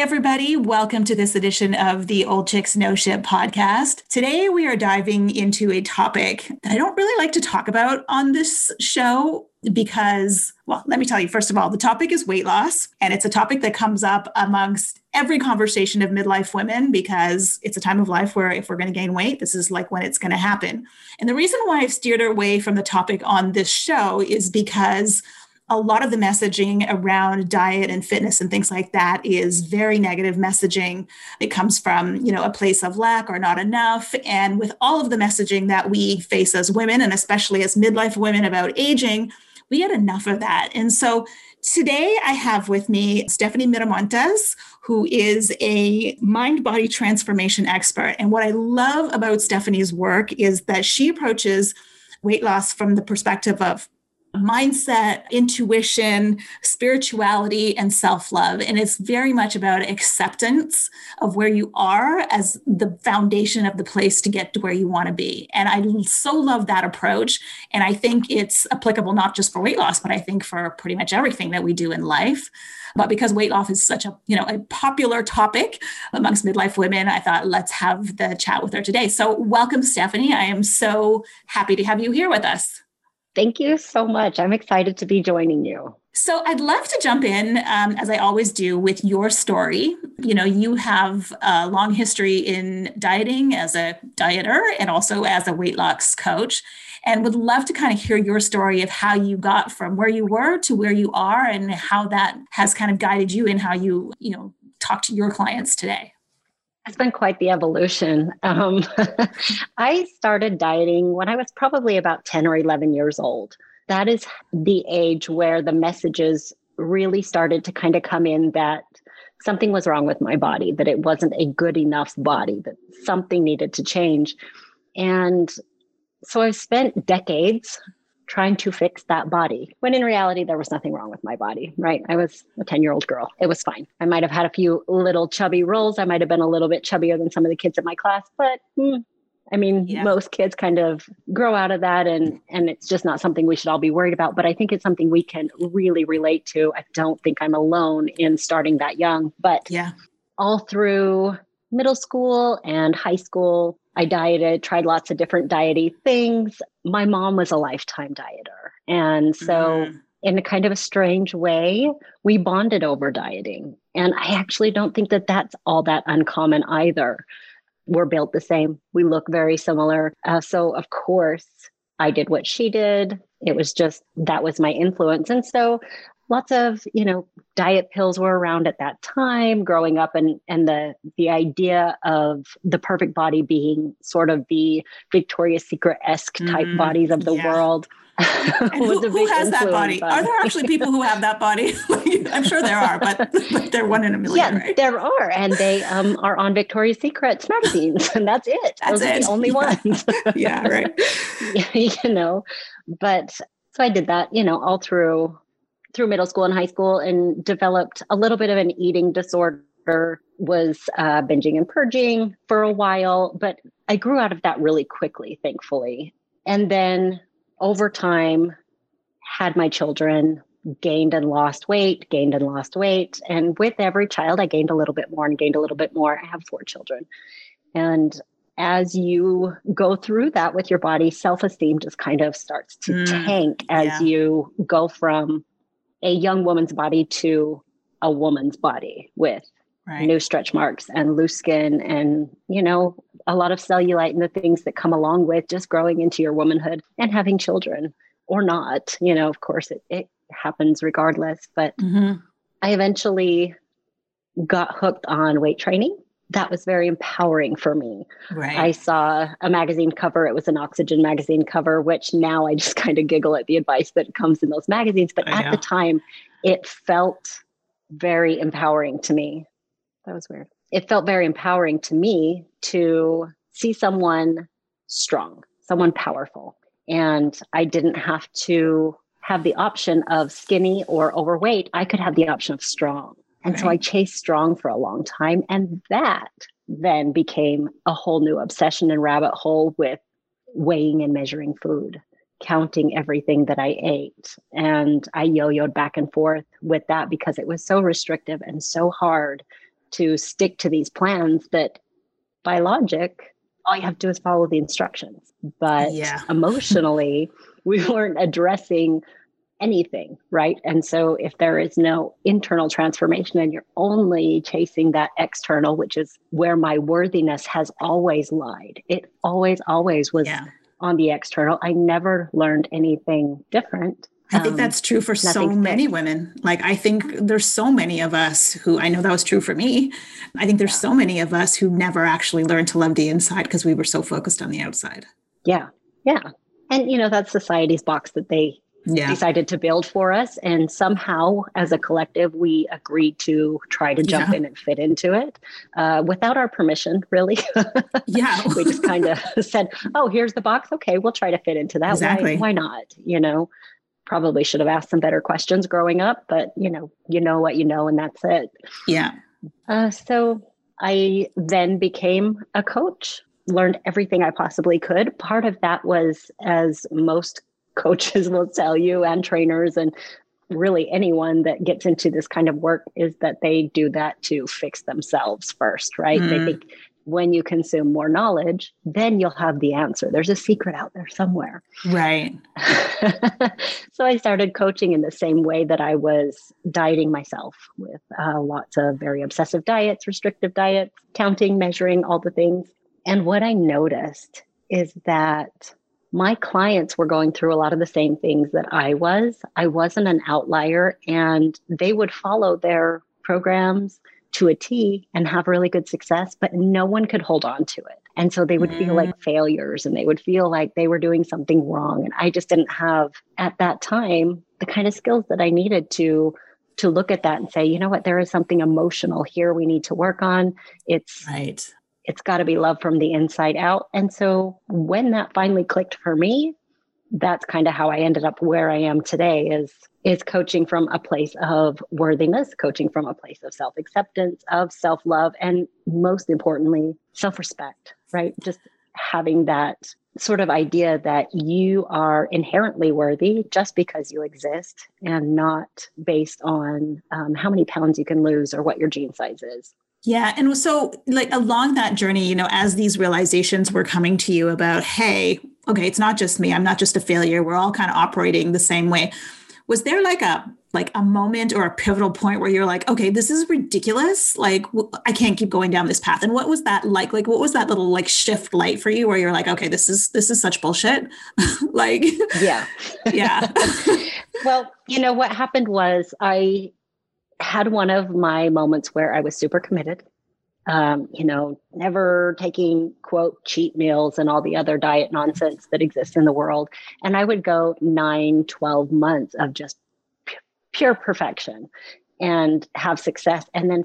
Everybody. Welcome to this edition of the Old Chicks No Shit podcast. Today, we are diving into a topic that I don't really like to talk about on this show because, well, let me tell you, first of all, the topic is weight loss, and it's a topic that comes up amongst every conversation of midlife women because it's a time of life where if we're going to gain weight, this is like when it's going to happen. And the reason why I've steered away from the topic on this show is because a lot of the messaging around diet and fitness and things like that is very negative messaging. It comes from, you know, a place of lack or not enough. And with all of the messaging that we face as women, and especially as midlife women about aging, we had enough of that. And so today I have with me Stephanie Miramontes, who is a mind body transformation expert. And what I love about Stephanie's work is that she approaches weight loss from the perspective of mindset, intuition, spirituality, and self love. And it's very much about acceptance of where you are as the foundation of the place to get to where you want to be. And I so love that approach. And I think it's applicable not just for weight loss, but I think for pretty much everything that we do in life. But because weight loss is such a, you know, a popular topic amongst midlife women, I thought let's have the chat with her today. So welcome, Stephanie. I am so happy to have you here with us. Thank you so much. I'm excited to be joining you. So, I'd love to jump in, um, as I always do, with your story. You know, you have a long history in dieting as a dieter and also as a weight loss coach, and would love to kind of hear your story of how you got from where you were to where you are and how that has kind of guided you in how you, you know, talk to your clients today. It's been quite the evolution. Um, I started dieting when I was probably about 10 or 11 years old. That is the age where the messages really started to kind of come in that something was wrong with my body, that it wasn't a good enough body, that something needed to change. And so I've spent decades trying to fix that body when in reality there was nothing wrong with my body right? I was a 10 year old girl. It was fine. I might have had a few little chubby rolls i might have been a little bit chubbier than some of the kids in my class but mm, i mean yeah. most kids kind of grow out of that and and it's just not something we should all be worried about but i think it's something we can really relate to. I don't think i'm alone in starting that young but yeah. all through middle school and high school I dieted, tried lots of different diety things. My mom was a lifetime dieter. And so, mm. in a kind of a strange way, we bonded over dieting. And I actually don't think that that's all that uncommon either. We're built the same, we look very similar. Uh, so, of course, I did what she did. It was just that was my influence. And so lots of you know diet pills were around at that time growing up and and the the idea of the perfect body being sort of the victoria's secret-esque type mm, bodies of the yeah. world who, who has that body? Are there actually people who have that body? I'm sure there are, but, but they're one in a million. Yeah, right? there are, and they um, are on Victoria's Secret magazines, and that's it. That's Those it. the only ones. yeah, right. you know, but so I did that, you know, all through through middle school and high school and developed a little bit of an eating disorder was uh, binging and purging for a while but i grew out of that really quickly thankfully. And then over time had my children gained and lost weight gained and lost weight and with every child i gained a little bit more and gained a little bit more. I have four children. And as you go through that with your body self-esteem just kind of starts to mm, tank as yeah. you go from a young woman's body to a woman's body with right. new stretch marks and loose skin and you know a lot of cellulite and the things that come along with just growing into your womanhood and having children or not you know of course it, it happens regardless but mm-hmm. i eventually got hooked on weight training that was very empowering for me. Right. I saw a magazine cover. It was an Oxygen magazine cover, which now I just kind of giggle at the advice that comes in those magazines. But at the time, it felt very empowering to me. That was weird. It felt very empowering to me to see someone strong, someone powerful. And I didn't have to have the option of skinny or overweight. I could have the option of strong. And right. so I chased strong for a long time. And that then became a whole new obsession and rabbit hole with weighing and measuring food, counting everything that I ate. And I yo yoed back and forth with that because it was so restrictive and so hard to stick to these plans that by logic, all you have to do is follow the instructions. But yeah. emotionally, we weren't addressing anything, right? And so if there is no internal transformation and you're only chasing that external, which is where my worthiness has always lied, it always, always was yeah. on the external. I never learned anything different. I think um, that's true for so many fixed. women. Like, I think there's so many of us who I know that was true for me. I think there's yeah. so many of us who never actually learned to love the inside because we were so focused on the outside. Yeah. Yeah. And, you know, that's society's box that they yeah. decided to build for us. And somehow, as a collective, we agreed to try to jump yeah. in and fit into it uh, without our permission, really. yeah. we just kind of said, oh, here's the box. Okay, we'll try to fit into that. Exactly. Why, why not? You know, probably should have asked some better questions growing up, but, you know, you know what you know, and that's it. Yeah. Uh, so I then became a coach learned everything I possibly could. Part of that was, as most coaches will tell you and trainers and really anyone that gets into this kind of work is that they do that to fix themselves first, right? Mm. They think when you consume more knowledge, then you'll have the answer. There's a secret out there somewhere. Right. so I started coaching in the same way that I was dieting myself with uh, lots of very obsessive diets, restrictive diets, counting, measuring, all the things. And what I noticed is that my clients were going through a lot of the same things that I was. I wasn't an outlier, and they would follow their programs to a T and have really good success, but no one could hold on to it. And so they would mm. feel like mm. failures and they would feel like they were doing something wrong. And I just didn't have at that time the kind of skills that I needed to to look at that and say, you know what, there is something emotional here we need to work on. It's right it's got to be love from the inside out. And so when that finally clicked for me, that's kind of how I ended up where I am today is is coaching from a place of worthiness, coaching from a place of self-acceptance, of self-love and most importantly, self-respect, right? Just having that sort of idea that you are inherently worthy just because you exist and not based on um, how many pounds you can lose or what your jean size is. Yeah. And so, like, along that journey, you know, as these realizations were coming to you about, hey, okay, it's not just me, I'm not just a failure, we're all kind of operating the same way. Was there like a like a moment or a pivotal point where you're like, okay, this is ridiculous. Like, I can't keep going down this path. And what was that like? Like, what was that little like shift light for you where you're like, okay, this is this is such bullshit. like, yeah, yeah. well, you know what happened was I had one of my moments where I was super committed. Um, you know, never taking quote cheat meals and all the other diet nonsense that exists in the world. And I would go nine, 12 months of just pure perfection and have success. And then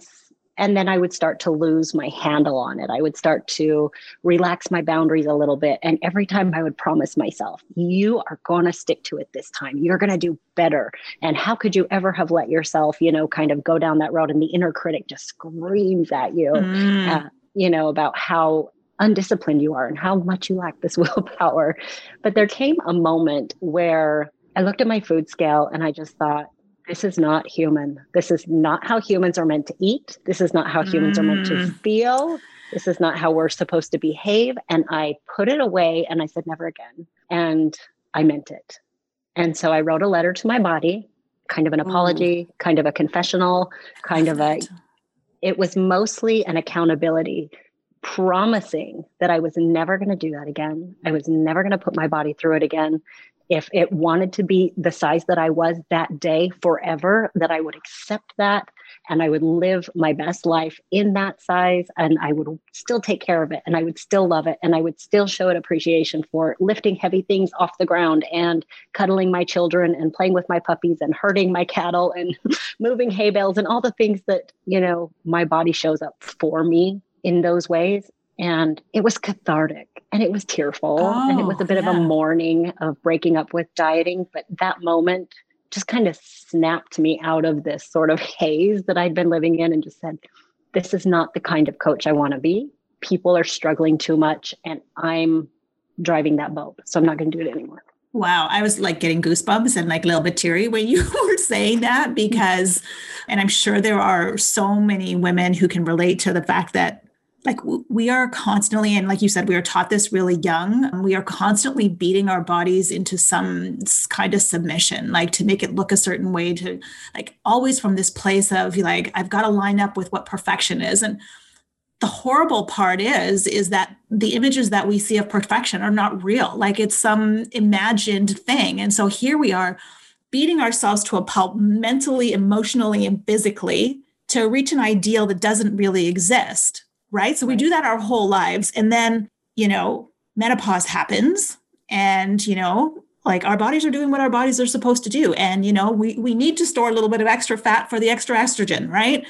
and then I would start to lose my handle on it. I would start to relax my boundaries a little bit. And every time I would promise myself, you are going to stick to it this time. You're going to do better. And how could you ever have let yourself, you know, kind of go down that road? And the inner critic just screams at you, mm. uh, you know, about how undisciplined you are and how much you lack this willpower. But there came a moment where I looked at my food scale and I just thought, this is not human. This is not how humans are meant to eat. This is not how humans mm. are meant to mm. feel. This is not how we're supposed to behave. And I put it away and I said, never again. And I meant it. And so I wrote a letter to my body, kind of an apology, Ooh. kind of a confessional, kind of a, it was mostly an accountability, promising that I was never going to do that again. I was never going to put my body through it again if it wanted to be the size that I was that day forever, that I would accept that and I would live my best life in that size and I would still take care of it and I would still love it and I would still show it appreciation for lifting heavy things off the ground and cuddling my children and playing with my puppies and herding my cattle and moving hay bales and all the things that, you know, my body shows up for me in those ways and it was cathartic and it was tearful oh, and it was a oh, bit yeah. of a mourning of breaking up with dieting but that moment just kind of snapped me out of this sort of haze that I'd been living in and just said this is not the kind of coach I want to be people are struggling too much and I'm driving that boat so I'm not going to do it anymore Wow, I was like getting goosebumps and like a little bit teary when you were saying that because, and I'm sure there are so many women who can relate to the fact that like we are constantly and like you said we are taught this really young um, we are constantly beating our bodies into some kind of submission like to make it look a certain way to like always from this place of like i've got to line up with what perfection is. And the horrible part is is that the images that we see of perfection are not real. Like it's some imagined thing. And so here we are beating ourselves to a pulp mentally emotionally and physically to reach an ideal that doesn't really exist right? So we do that our whole lives. And then, you know, menopause happens and, you know, like our bodies are doing what our bodies are supposed to do. And, you know, we, we need to store a little bit of extra fat for the extra estrogen, right?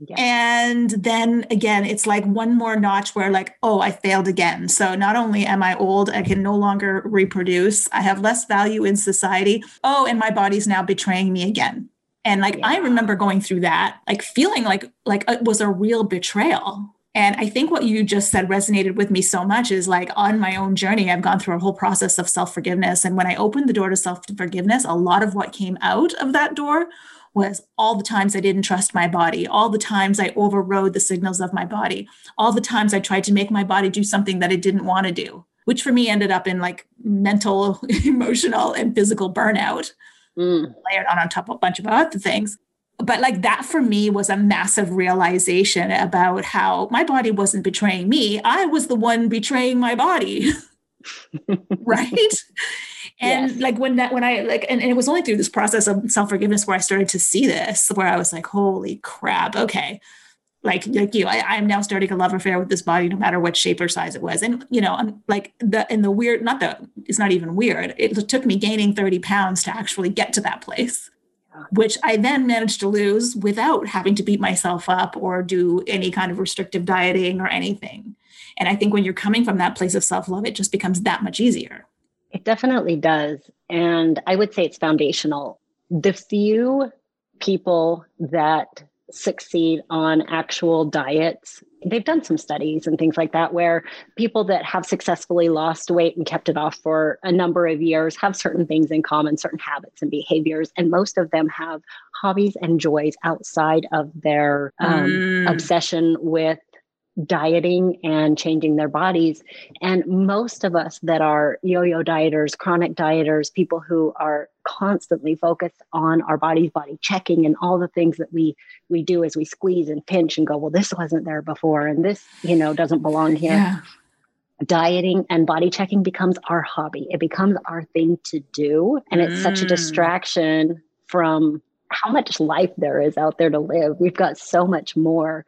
Yes. And then again, it's like one more notch where, like, oh, I failed again. So not only am I old, I can no longer reproduce, I have less value in society. Oh, and my body's now betraying me again. And like, yeah. I remember going through that, like feeling like, like it was a real betrayal and I think what you just said resonated with me so much is like on my own journey, I've gone through a whole process of self forgiveness. And when I opened the door to self forgiveness, a lot of what came out of that door was all the times I didn't trust my body, all the times I overrode the signals of my body, all the times I tried to make my body do something that it didn't want to do, which for me ended up in like mental, emotional, and physical burnout. Mm. Layered on on top of a bunch of other things but like that for me was a massive realization about how my body wasn't betraying me. I was the one betraying my body. Right? And yes. like when that when i like and, and it was only through this process of self-forgiveness where i started to see this where i was like holy crap okay. Like like you I, i'm now starting a love affair with this body no matter what shape or size it was. And you know i'm like the in the weird not the it's not even weird. It took me gaining 30 pounds to actually get to that place which I then managed to lose without having to beat myself up or do any kind of restrictive dieting or anything. And I think when you're coming from that place of self love, it just becomes that much easier. It definitely does. And I would say it's foundational. The few people that succeed on actual diets they've done some studies and things like that where people that have successfully lost weight and kept it off for a number of years have certain things in common, certain habits and behaviors. And most of them have hobbies and joys outside of their um, mm. obsession with dieting and changing their bodies. And most of us that are yo yo dieters, chronic dieters, people who are constantly focused on our body's body checking and all the things that we we do as we squeeze and pinch and go, well, this wasn't there before and this, you know, doesn't belong here. Yeah. Dieting and body checking becomes our hobby. It becomes our thing to do. And it's mm. such a mm. distraction from how much life there is out there to live. We've got so much more.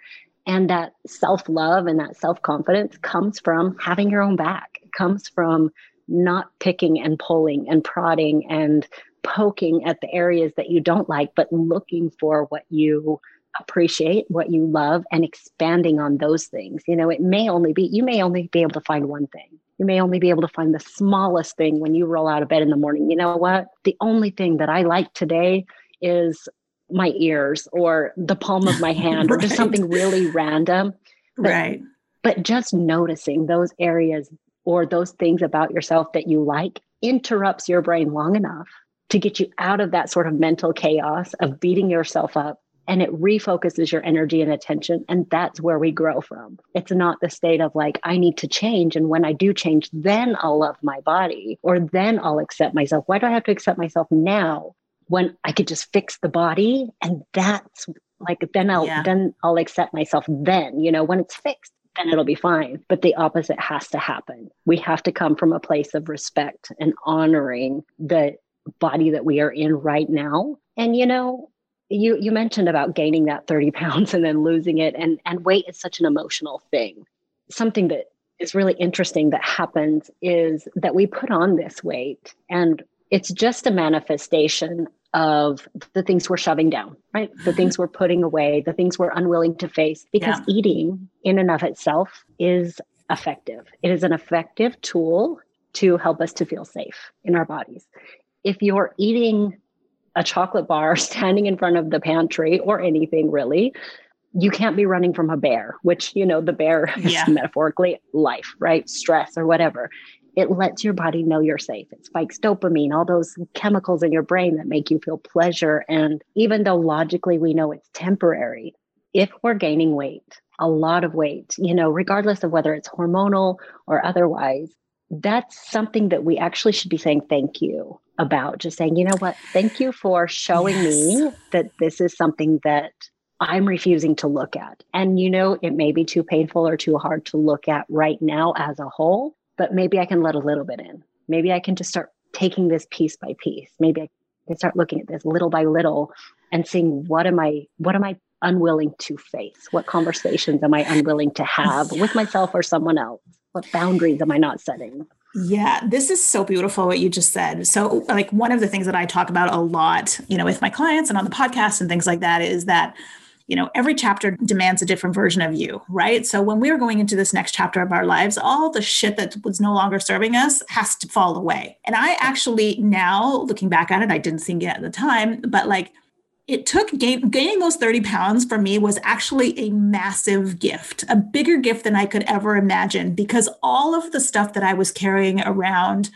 And that self love and that self confidence comes from having your own back. It comes from not picking and pulling and prodding and poking at the areas that you don't like, but looking for what you appreciate, what you love, and expanding on those things. You know, it may only be, you may only be able to find one thing. You may only be able to find the smallest thing when you roll out of bed in the morning. You know what? The only thing that I like today is my ears or the palm of my hand right. or just something really random. But, right. But just noticing those areas or those things about yourself that you like interrupts your brain long enough to get you out of that sort of mental chaos of beating yourself up and it refocuses your energy and attention and that's where we grow from it's not the state of like i need to change and when i do change then i'll love my body or then i'll accept myself why do i have to accept myself now when I could just fix the body and that's like then I'll yeah. then I'll accept myself then, you know, when it's fixed, then it'll be fine. But the opposite has to happen. We have to come from a place of respect and honoring the body that we are in right now. And you know, you you mentioned about gaining that 30 pounds and then losing it and and weight is such an emotional thing something that is really interesting that happens is that we put on this weight and it's just a manifestation of the things we're shoving down, right? The mm-hmm. things we're putting away, the things we're unwilling to face, because yeah. eating in and of itself is effective. It is an effective tool to help us to feel safe in our bodies. If you're eating a chocolate bar standing in front of the pantry or anything really, you can't be running from a bear, which, you know, the bear is metaphorically life, right? Stress or whatever it lets your body know you're safe. It spikes dopamine, all those chemicals in your brain that make you feel pleasure. And even though logically we know it's temporary, if we're gaining weight, a lot of weight, you know, regardless of whether it's hormonal or otherwise, that's something that we actually should be saying thank you about. Just saying, you know what, thank you for showing yes. me that this is something that I'm refusing to look at. And you know, it may be too painful or too hard to look at right now as a whole, but maybe I can let a little bit in. Maybe I can just start taking this piece by piece. Maybe I can start looking at this little by little and seeing what am I what am I unwilling to face? What conversations am I unwilling to have with myself or someone else? What boundaries am I not setting? Yeah, this is so beautiful what you just said. So, like, one of the things that I talk about a lot, you know, with my clients and on the podcast and things like that is that you know, every chapter demands a different version of you, right? So when we are going into this next chapter of our lives, all the shit that was no longer serving us has to fall away. And I actually now looking back at it, I didn't think it at the time, but like it took gain, gaining those 30 pounds for me was actually a massive gift, a bigger gift than I could ever imagine because all of the stuff that I was carrying around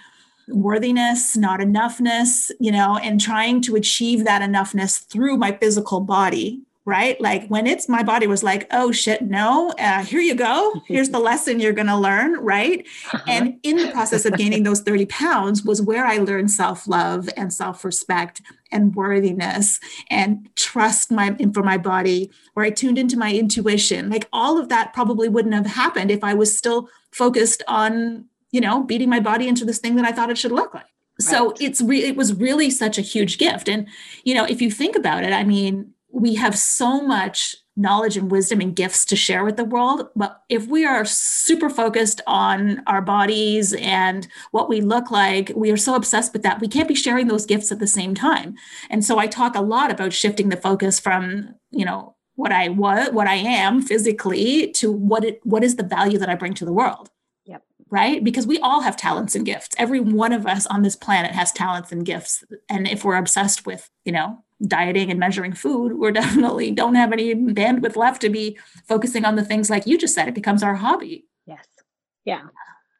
worthiness, not enoughness, you know, and trying to achieve that enoughness through my physical body right? Like when it's my body was like, oh shit, no, uh, here you go. Here's the lesson you're going to learn, right? Uh-huh. And in the process of gaining those 30 pounds was where I learned self love and self respect and worthiness and trust my for my body, where I tuned into my intuition. Like all of that probably wouldn't have happened if I was still focused on, you know, beating my body into this thing that I thought it should look like. Right. So it's re- it was really such a huge gift. And, you know, if you think about it, I mean, we have so much knowledge and wisdom and gifts to share with the world. But if we are super focused on our bodies and what we look like, we are so obsessed with that, we can't be sharing those gifts at the same time. And so I talk a lot about shifting the focus from, you know, what I was, what I am physically to what it what is the value that I bring to the world. Yep. Right? Because we all have talents and gifts. Every one of us on this planet has talents and gifts. And if we're obsessed with, you know, dieting and measuring food, we're definitely don't have any bandwidth left to be focusing on the things like you just said. It becomes our hobby. Yes. Yeah.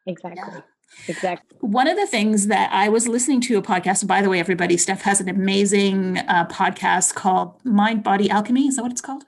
Exactly. Yeah. Exactly. One of the things that I was listening to a podcast, by the way, everybody, Steph has an amazing uh, podcast called Mind Body Alchemy. Is that what it's called?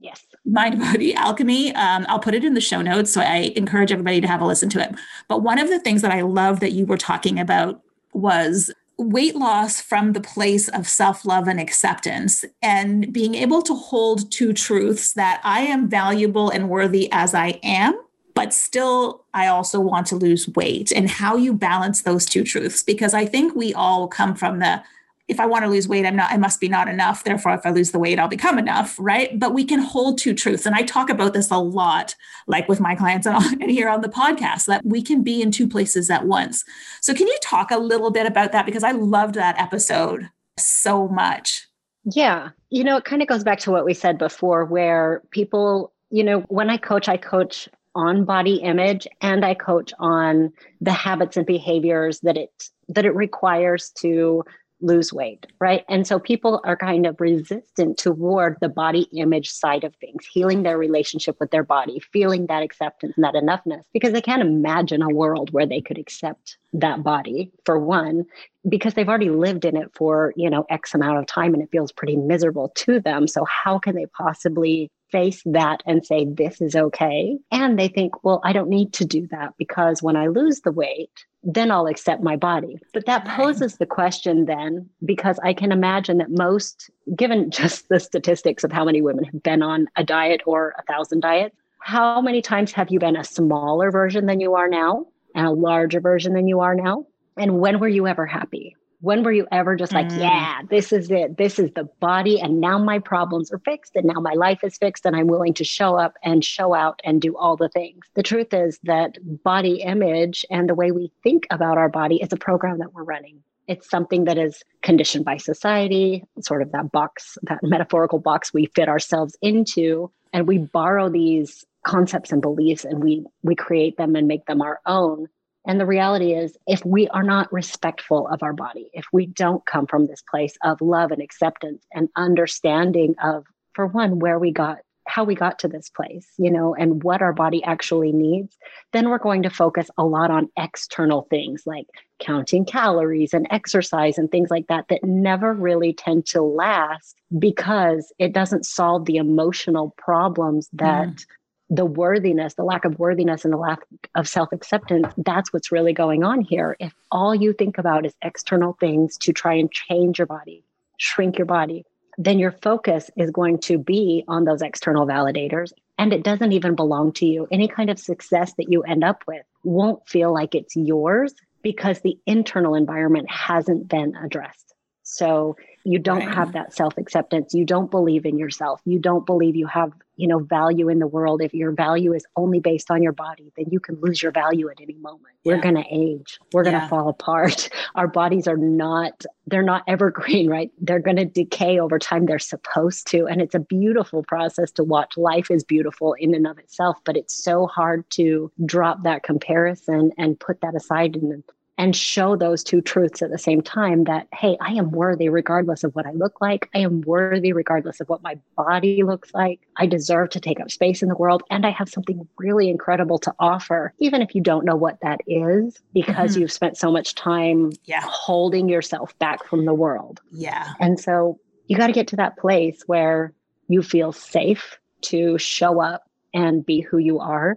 Yes. Mind Body Alchemy. Um, I'll put it in the show notes. So I encourage everybody to have a listen to it. But one of the things that I love that you were talking about was weight loss from the place of self love and acceptance, and being able to hold two truths that I am valuable and worthy as I am, but still, I also want to lose weight, and how you balance those two truths. Because I think we all come from the if I want to lose weight, I'm not, I must be not enough. Therefore, if I lose the weight, I'll become enough. Right. But we can hold two truths. And I talk about this a lot, like with my clients and, and here on the podcast, that we can be in two places at once. So, can you talk a little bit about that? Because I loved that episode so much. Yeah. You know, it kind of goes back to what we said before, where people, you know, when I coach, I coach on body image and I coach on the habits and behaviors that it that it requires to lose weight, right? And so people are kind of resistant toward the body image side of things, healing their relationship with their body, feeling that acceptance and that enoughness, because they can't imagine a world where they could accept that body for one, because they've already lived in it for, you know, X amount of time and it feels pretty miserable to them. So how can they possibly face that and say, this is okay. And they think, well, I don't need to do that because when I lose the weight, then I'll accept my body. But that poses the question then, because I can imagine that most, given just the statistics of how many women have been on a diet or a thousand diets, how many times have you been a smaller version than you are now and a larger version than you are now? And when were you ever happy? When were you ever just like, mm. yeah, this is it. This is the body. And now my problems are fixed. And now my life is fixed. And I'm willing to show up and show out and do all the things. The truth is that body image and the way we think about our body is a program that we're running. It's something that is conditioned by society, sort of that box, that metaphorical box we fit ourselves into. And we borrow these concepts and beliefs and we we create them and make them our own and the reality is, if we are not respectful of our body, if we don't come from this place of love and acceptance and understanding of, for one, where we got, how we got to this place, you know, and what our body actually needs, then we're going to focus a lot on external things like counting calories and exercise and things like that, that never really tend to last because it doesn't solve the emotional problems that. Mm the worthiness, the lack of worthiness and the lack of self acceptance, that's what's really going on here. If all you think about is external things to try and change your body, shrink your body, then your focus is going to be on those external validators and it doesn't even belong to you. Any kind of success that you end up with won't feel like it's yours because the internal environment hasn't been addressed. So you don't right. have that self acceptance. You don't believe in yourself. You don't believe you have you know value in the world if your value is only based on your body then you can lose your value at any moment yeah. we're going to age we're going to yeah. fall apart our bodies are not they're not evergreen right they're going to decay over time they're supposed to and it's a beautiful process to watch life is beautiful in and of itself but it's so hard to drop that comparison and put that aside and and show those two truths at the same time that, hey, I am worthy regardless of what I look like. I am worthy regardless of what my body looks like. I deserve to take up space in the world. And I have something really incredible to offer, even if you don't know what that is, because mm-hmm. you've spent so much time yeah. holding yourself back from the world. Yeah. And so you got to get to that place where you feel safe to show up and be who you are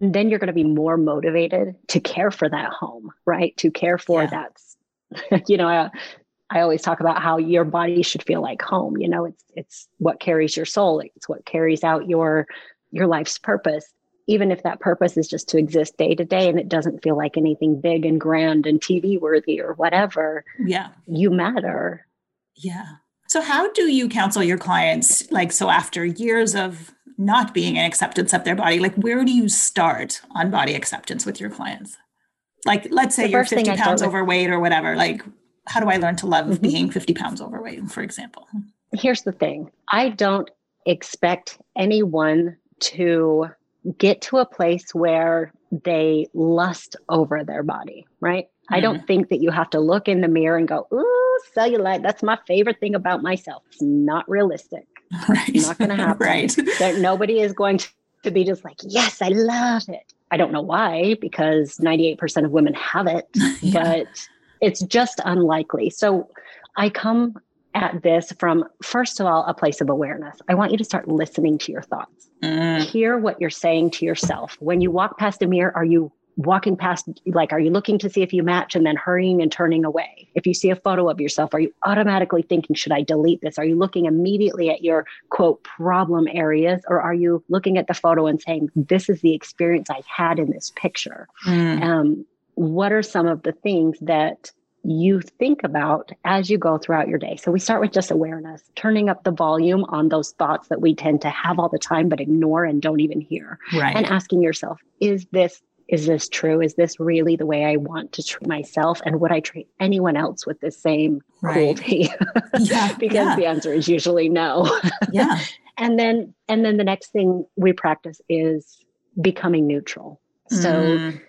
then you're going to be more motivated to care for that home, right? To care for yeah. that. you know, I, I always talk about how your body should feel like home. You know, it's it's what carries your soul. It's what carries out your your life's purpose. Even if that purpose is just to exist day to day and it doesn't feel like anything big and grand and TV worthy or whatever. Yeah. You matter. Yeah. So how do you counsel your clients like so after years of not being an acceptance of their body like where do you start on body acceptance with your clients? Like let's say you're 50 pounds overweight or whatever like how do i learn to love mm-hmm. being 50 pounds overweight for example? Here's the thing. I don't expect anyone to get to a place where they lust over their body right? Mm-hmm. i don't think that you have to look in the mirror and go ooh cellulite that's my favorite thing about myself. It's not realistic Right. Not going to happen. right. Nobody is going to be just like, yes, I love it. I don't know why, because 98% of women have it, yeah. but it's just unlikely. So I come at this from, first of all, a place of awareness. I want you to start listening to your thoughts. Mm. Hear what you're saying to yourself. When you walk past a mirror, are you walking past like are you looking to see if you match and then hurrying and turning away if you see a photo of yourself are you automatically thinking should i delete this are you looking immediately at your quote problem areas or are you looking at the photo and saying this is the experience i had in this picture mm. um, what are some of the things that you think about as you go throughout your day. So we start with just awareness, turning up the volume on those thoughts that we tend to have all the time but ignore and don't even hear. Right. And asking yourself, is this is this true? Is this really the way I want to treat myself? And would I treat anyone else with the same right. cruelty? Yeah, because yeah. the answer is usually no. yeah. and then and then the next thing we practice is becoming neutral. So mm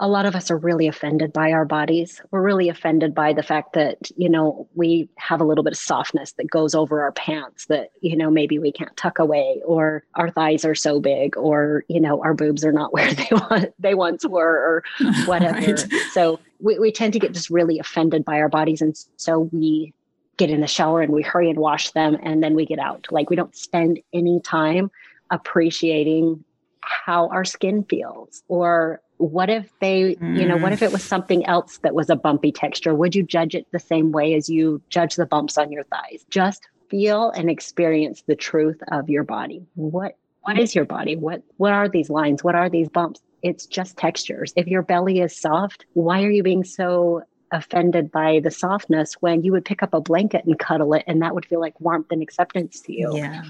a lot of us are really offended by our bodies. We're really offended by the fact that, you know, we have a little bit of softness that goes over our pants that, you know, maybe we can't tuck away or our thighs are so big or, you know, our boobs are not where they want they once were or whatever. right. So we, we tend to get just really offended by our bodies. And so we get in the shower and we hurry and wash them and then we get out. Like we don't spend any time appreciating how our skin feels or what if they mm. you know what if it was something else that was a bumpy texture? Would you judge it the same way as you judge the bumps on your thighs? Just feel and experience the truth of your body. What what is your body? What what are these lines? What are these bumps? It's just textures. If your belly is soft why are you being so offended by the softness when you would pick up a blanket and cuddle it and that would feel like warmth and acceptance to you. Yeah.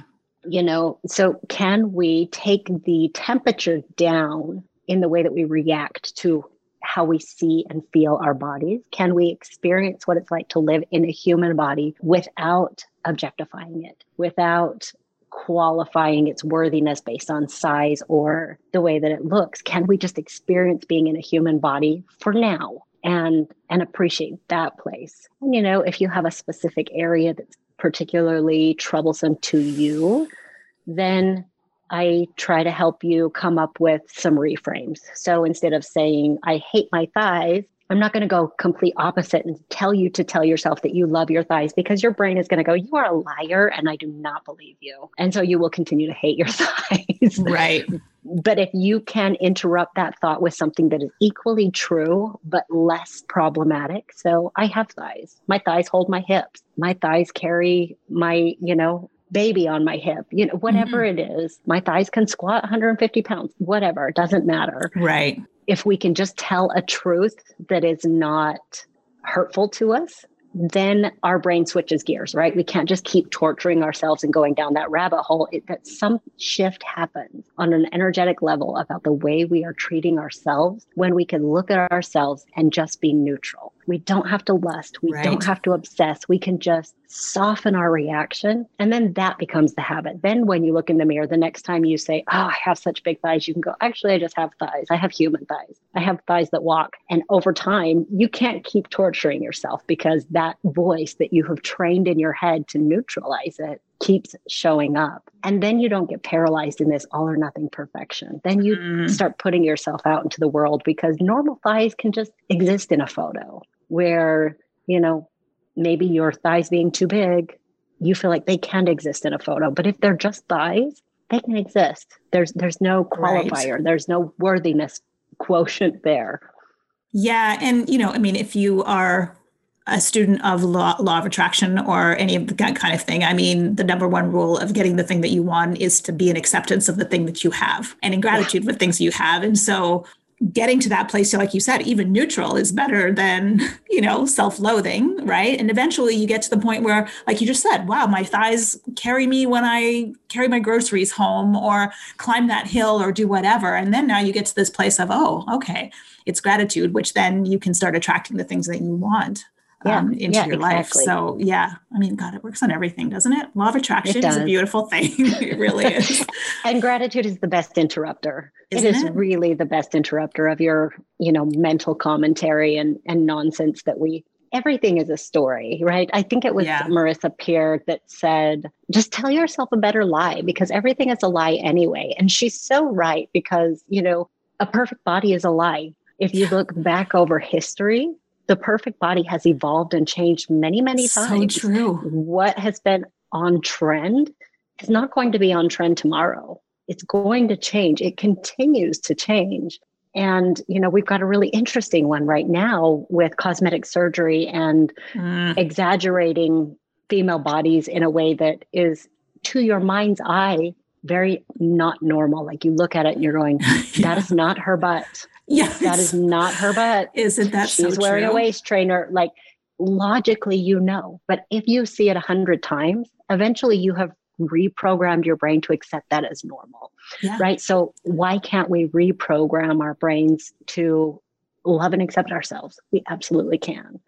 You know, so can we take the temperature down in the way that we react to how we see and feel our bodies? Can we experience what it's like to live in a human body without objectifying it, without qualifying its worthiness based on size or the way that it looks? Can we just experience being in a human body for now and and appreciate that place? And you know, if you have a specific area that's particularly troublesome to you, then I try to help you come up with some reframes. So instead of saying, I hate my thighs, I'm not going to go complete opposite and tell you to tell yourself that you love your thighs because your brain is going to go, You are a liar and I do not believe you. And so you will continue to hate your thighs. Right. But if you can interrupt that thought with something that is equally true, but less problematic. So I have thighs. My thighs hold my hips. My thighs carry my, you know, baby on my hip, you know, whatever mm-hmm. it is. My thighs can squat 150 pounds, whatever, it doesn't matter. Right. If we can just tell a truth that is not hurtful to us, then our brain switches gears, right? We can't just keep torturing ourselves and going down that rabbit hole. It, that some shift happens on an energetic level about the way we are treating ourselves when we can look at ourselves and just be neutral. We don't have to lust. We right. don't have to obsess. We can just soften our reaction. And then that becomes the habit. Then when you look in the mirror, the next time you say, Oh, I have such big thighs, you can go, Actually, I just have thighs. I have human thighs. I have thighs that walk. And over time, you can't keep torturing yourself because that voice that you have trained in your head to neutralize it keeps showing up. And then you don't get paralyzed in this all or nothing perfection. Then you mm. start putting yourself out into the world because normal thighs can just exist in a photo where, you know, maybe your thighs being too big, you feel like they can't exist in a photo. But if they're just thighs, they can exist. There's there's no qualifier. Right. There's no worthiness quotient there. Yeah, and you know, I mean, if you are a student of law, law of attraction or any of that kind of thing. I mean, the number one rule of getting the thing that you want is to be in acceptance of the thing that you have and in gratitude yeah. for things you have. And so getting to that place, so like you said, even neutral is better than, you know, self-loathing, right? And eventually you get to the point where, like you just said, wow, my thighs carry me when I carry my groceries home or climb that hill or do whatever. And then now you get to this place of, oh, okay, it's gratitude, which then you can start attracting the things that you want yeah, um, into yeah, your exactly. life. So yeah, I mean, God, it works on everything, doesn't it? Law of attraction is a beautiful thing. it really is. and gratitude is the best interrupter. Isn't it is it? really the best interrupter of your, you know, mental commentary and and nonsense that we everything is a story, right? I think it was yeah. Marissa Peer that said, just tell yourself a better lie because everything is a lie anyway. And she's so right because, you know, a perfect body is a lie. If you look back over history, the perfect body has evolved and changed many, many times. So true. What has been on trend is not going to be on trend tomorrow. It's going to change. It continues to change. And, you know, we've got a really interesting one right now with cosmetic surgery and mm. exaggerating female bodies in a way that is, to your mind's eye, very not normal. Like you look at it and you're going, that yeah. is not her butt. Yeah. That is not her butt. Isn't that She's so wearing true? a waist trainer. Like logically, you know. But if you see it a hundred times, eventually you have reprogrammed your brain to accept that as normal. Yeah. Right. So why can't we reprogram our brains to love and accept ourselves? We absolutely can.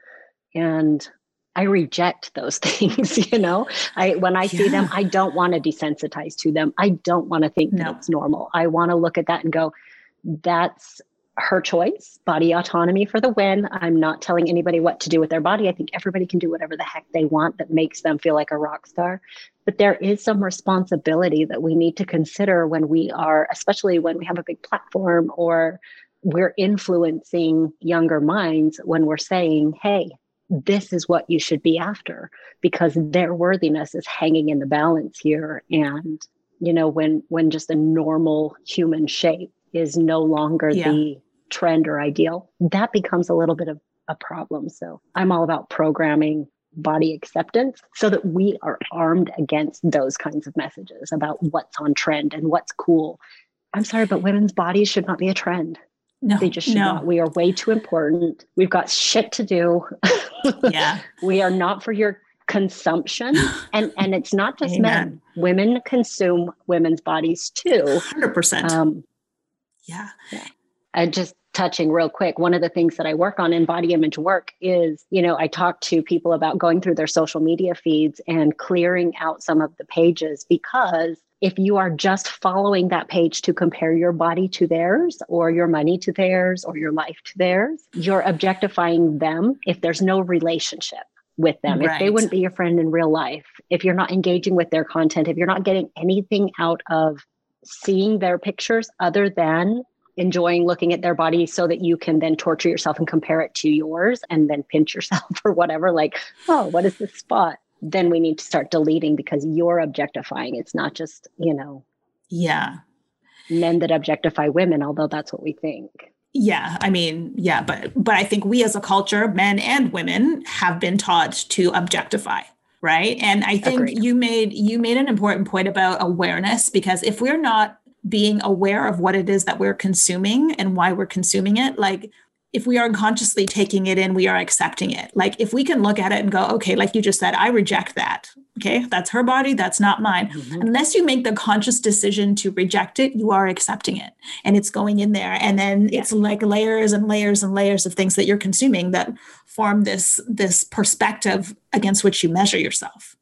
And I reject those things, you know. I when I yeah. see them, I don't want to desensitize to them. I don't want to think no. that it's normal. I want to look at that and go, that's her choice, body autonomy for the win. I'm not telling anybody what to do with their body. I think everybody can do whatever the heck they want that makes them feel like a rock star. But there is some responsibility that we need to consider when we are, especially when we have a big platform or we're influencing younger minds when we're saying, hey, this is what you should be after because their worthiness is hanging in the balance here and you know when when just a normal human shape is no longer yeah. the trend or ideal that becomes a little bit of a problem so i'm all about programming body acceptance so that we are armed against those kinds of messages about what's on trend and what's cool i'm sorry but women's bodies should not be a trend No, they just should no. not. We are way too important. We've got shit to do. Yeah. we are not for your consumption. And and it's not just Amen. men. Women consume women's bodies too. 100%. Um, yeah. yeah. And just touching real quick, one of the things that I work on in body image work is, you know, I talk to people about going through their social media feeds and clearing out some of the pages because if you are just following that page to compare your body to theirs or your money to theirs or your life to theirs, you're objectifying them if there's no relationship with them. Right. If they wouldn't be your friend in real life, if you're not engaging with their content, if you're not getting anything out of seeing their pictures other than enjoying looking at their body so that you can then torture yourself and compare it to yours and then pinch yourself or whatever like oh what is this spot then we need to start deleting because you're objectifying. It's not just, you know, yeah, men that objectify women, although that's what we think. Yeah, I mean, yeah, but but I think we as a culture, men and women, have been taught to objectify, right? And I think Agreed. you made you made an important point about awareness because if we're not being aware of what it is that we're consuming and why we're consuming it, like if we are unconsciously taking it in, we are accepting it. Like if we can look at it and go, okay, like you just said, I reject that. Okay, that's her body, that's not mine. Mm-hmm. Unless you make the conscious decision to reject it, you are accepting it and it's going in there. And then yeah. it's like layers and layers and layers of things that you're consuming that form this this perspective against which you measure yourself.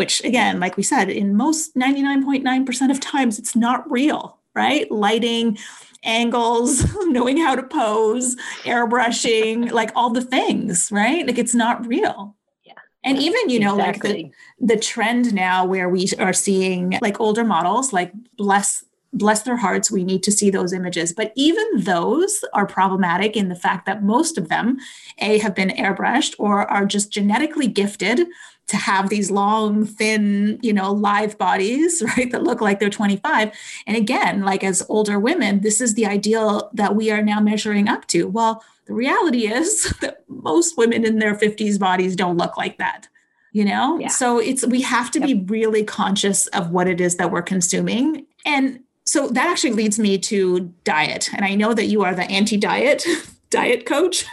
Which again, like we said, in most 99.9% of times, it's not real, right? Lighting, angles, knowing how to pose, airbrushing, like all the things, right? Like it's not real. Yeah. And even, you know, exactly. like the, the trend now where we are seeing like older models, like bless bless their hearts, we need to see those images. But even those are problematic in the fact that most of them, A, have been airbrushed or are just genetically gifted to have these long, thin, you know, live bodies, right, that look like they're 25. And again, like as older women, this is the ideal that we are now measuring up to. Well, the reality is that most women in their 50s bodies don't look like that you know yeah. so it's we have to yep. be really conscious of what it is that we're consuming and so that actually leads me to diet and i know that you are the anti-diet diet coach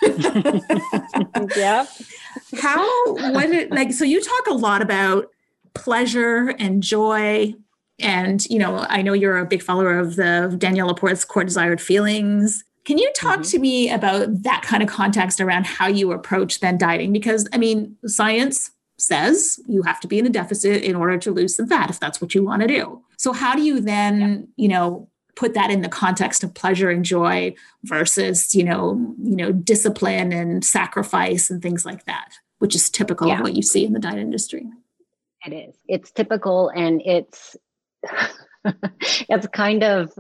yeah how when it like so you talk a lot about pleasure and joy and you know i know you're a big follower of the danielle laporte's core desired feelings can you talk mm-hmm. to me about that kind of context around how you approach then dieting because i mean science says you have to be in a deficit in order to lose some fat if that's what you want to do so how do you then yeah. you know put that in the context of pleasure and joy versus you know you know discipline and sacrifice and things like that which is typical yeah. of what you see in the diet industry it is it's typical and it's it's kind of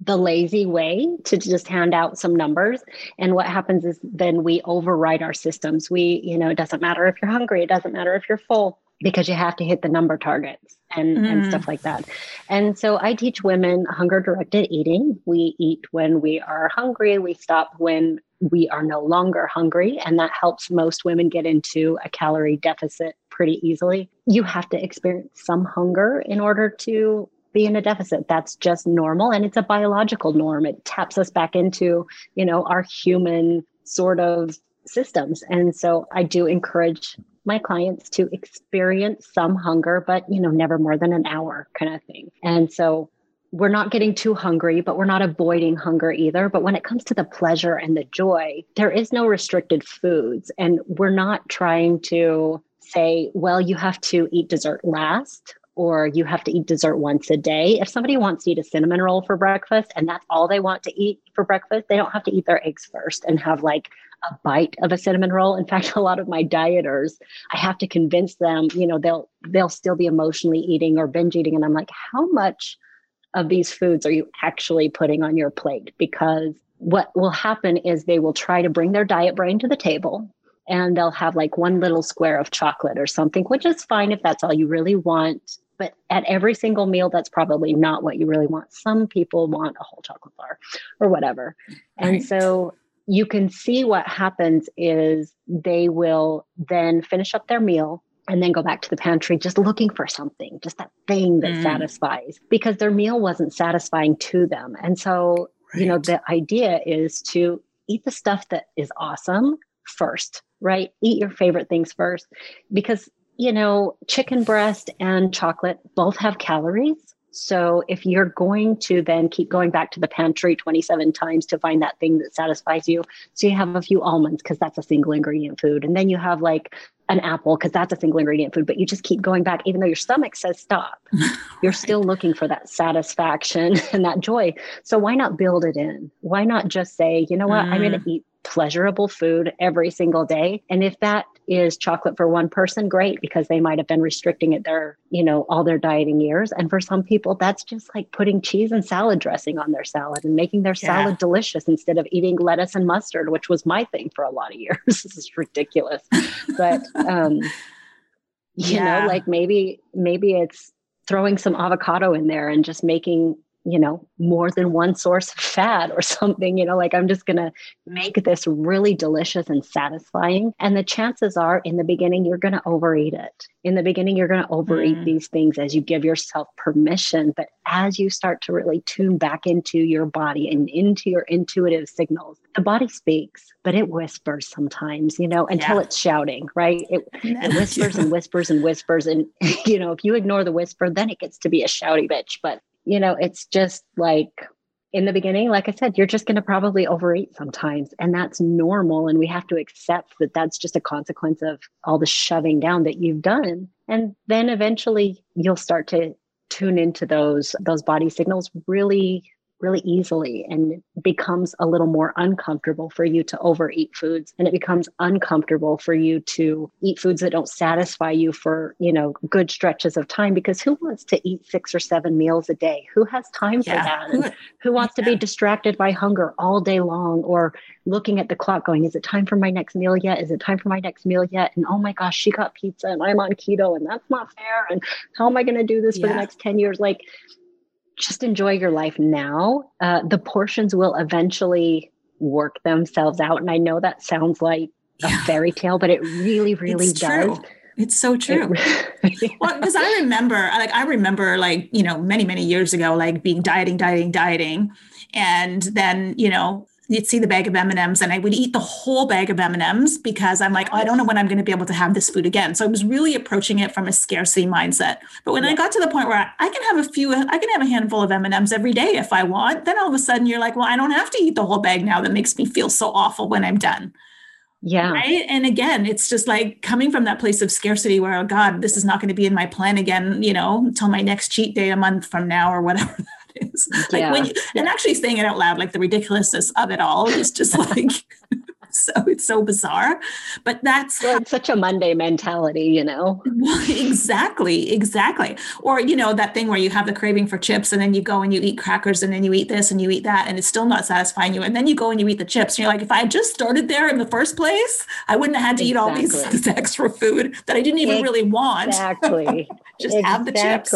the lazy way to just hand out some numbers and what happens is then we override our systems we you know it doesn't matter if you're hungry it doesn't matter if you're full because you have to hit the number targets and, mm. and stuff like that. And so I teach women hunger directed eating. We eat when we are hungry, we stop when we are no longer hungry. And that helps most women get into a calorie deficit pretty easily. You have to experience some hunger in order to be in a deficit. That's just normal. And it's a biological norm. It taps us back into, you know, our human sort of systems. And so I do encourage my clients to experience some hunger, but you know, never more than an hour kind of thing. And so we're not getting too hungry, but we're not avoiding hunger either. But when it comes to the pleasure and the joy, there is no restricted foods. And we're not trying to say, well, you have to eat dessert last or you have to eat dessert once a day. If somebody wants to eat a cinnamon roll for breakfast and that's all they want to eat for breakfast, they don't have to eat their eggs first and have like a bite of a cinnamon roll. In fact, a lot of my dieters, I have to convince them, you know, they'll they'll still be emotionally eating or binge eating and I'm like, "How much of these foods are you actually putting on your plate?" Because what will happen is they will try to bring their diet brain to the table and they'll have like one little square of chocolate or something, which is fine if that's all you really want but at every single meal that's probably not what you really want some people want a whole chocolate bar or whatever right. and so you can see what happens is they will then finish up their meal and then go back to the pantry just looking for something just that thing that mm. satisfies because their meal wasn't satisfying to them and so Right. You know, the idea is to eat the stuff that is awesome first, right? Eat your favorite things first because, you know, chicken breast and chocolate both have calories. So if you're going to then keep going back to the pantry 27 times to find that thing that satisfies you, so you have a few almonds because that's a single ingredient food, and then you have like an apple because that's a single ingredient food, but you just keep going back even though your stomach says stop. You're still looking for that satisfaction and that joy. So why not build it in? Why not just say, you know what, mm. I'm going to eat pleasurable food every single day. And if that is chocolate for one person, great, because they might have been restricting it their, you know, all their dieting years. And for some people, that's just like putting cheese and salad dressing on their salad and making their yeah. salad delicious instead of eating lettuce and mustard, which was my thing for a lot of years. this is ridiculous. But um you yeah. know, like maybe maybe it's throwing some avocado in there and just making you know, more than one source of fat or something, you know, like I'm just going to make this really delicious and satisfying. And the chances are in the beginning, you're going to overeat it. In the beginning, you're going to overeat mm. these things as you give yourself permission. But as you start to really tune back into your body and into your intuitive signals, the body speaks, but it whispers sometimes, you know, until yeah. it's shouting, right? It, it whispers and whispers and whispers. And, you know, if you ignore the whisper, then it gets to be a shouty bitch. But you know, it's just like in the beginning, like I said, you're just going to probably overeat sometimes, and that's normal. And we have to accept that that's just a consequence of all the shoving down that you've done. And then eventually you'll start to tune into those those body signals really really easily and it becomes a little more uncomfortable for you to overeat foods. And it becomes uncomfortable for you to eat foods that don't satisfy you for you know good stretches of time because who wants to eat six or seven meals a day? Who has time yeah. for that and who wants yeah. to be distracted by hunger all day long or looking at the clock going is it time for my next meal yet? Is it time for my next meal yet? And oh my gosh she got pizza and i'm on keto and that's not fair and how am i going to do this for the next 10 years? Like just enjoy your life now. Uh, the portions will eventually work themselves out. And I know that sounds like yeah. a fairy tale, but it really, really it's does. True. It's so true. Well, because I remember, like, I remember, like, you know, many, many years ago, like being dieting, dieting, dieting. And then, you know, you'd see the bag of M&Ms and I would eat the whole bag of M&Ms because I'm like, oh, I don't know when I'm going to be able to have this food again. So I was really approaching it from a scarcity mindset. But when yeah. I got to the point where I can have a few, I can have a handful of M&Ms every day if I want, then all of a sudden you're like, well, I don't have to eat the whole bag now. That makes me feel so awful when I'm done. Yeah. Right. And again, it's just like coming from that place of scarcity where, oh God, this is not going to be in my plan again, you know, until my next cheat day a month from now or whatever is. Like yeah. when you, and actually saying it out loud, like the ridiculousness of it all is just like so it's so bizarre. But that's well, such a Monday mentality, you know. exactly, exactly. Or you know that thing where you have the craving for chips, and then you go and you eat crackers, and then you eat this and you eat that, and it's still not satisfying you. And then you go and you eat the chips, and you're like, if I had just started there in the first place, I wouldn't have had to exactly. eat all these this extra food that I didn't even really want. Exactly. just exactly. have the chips.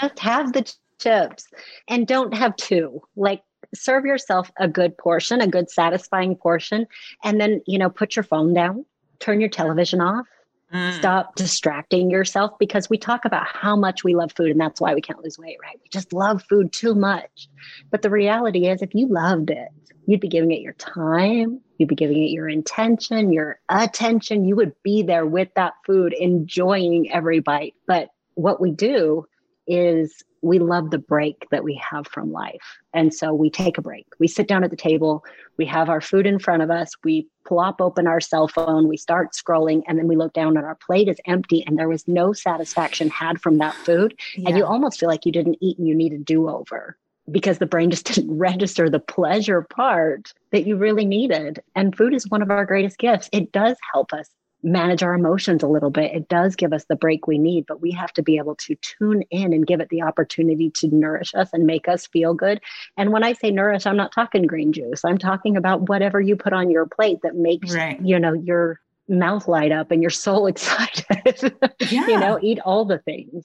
Just have the chips and don't have two. Like serve yourself a good portion, a good satisfying portion, and then, you know, put your phone down, turn your television off, mm. stop distracting yourself because we talk about how much we love food and that's why we can't lose weight, right? We just love food too much. But the reality is, if you loved it, you'd be giving it your time, you'd be giving it your intention, your attention. You would be there with that food, enjoying every bite. But what we do is we love the break that we have from life. And so we take a break. We sit down at the table, we have our food in front of us, we plop open our cell phone, we start scrolling, and then we look down and our plate is empty and there was no satisfaction had from that food. Yeah. And you almost feel like you didn't eat and you need a do over because the brain just didn't register the pleasure part that you really needed. And food is one of our greatest gifts. It does help us manage our emotions a little bit. It does give us the break we need, but we have to be able to tune in and give it the opportunity to nourish us and make us feel good. And when I say nourish, I'm not talking green juice. I'm talking about whatever you put on your plate that makes, right. you know, your mouth light up and your soul excited. Yeah. you know, eat all the things.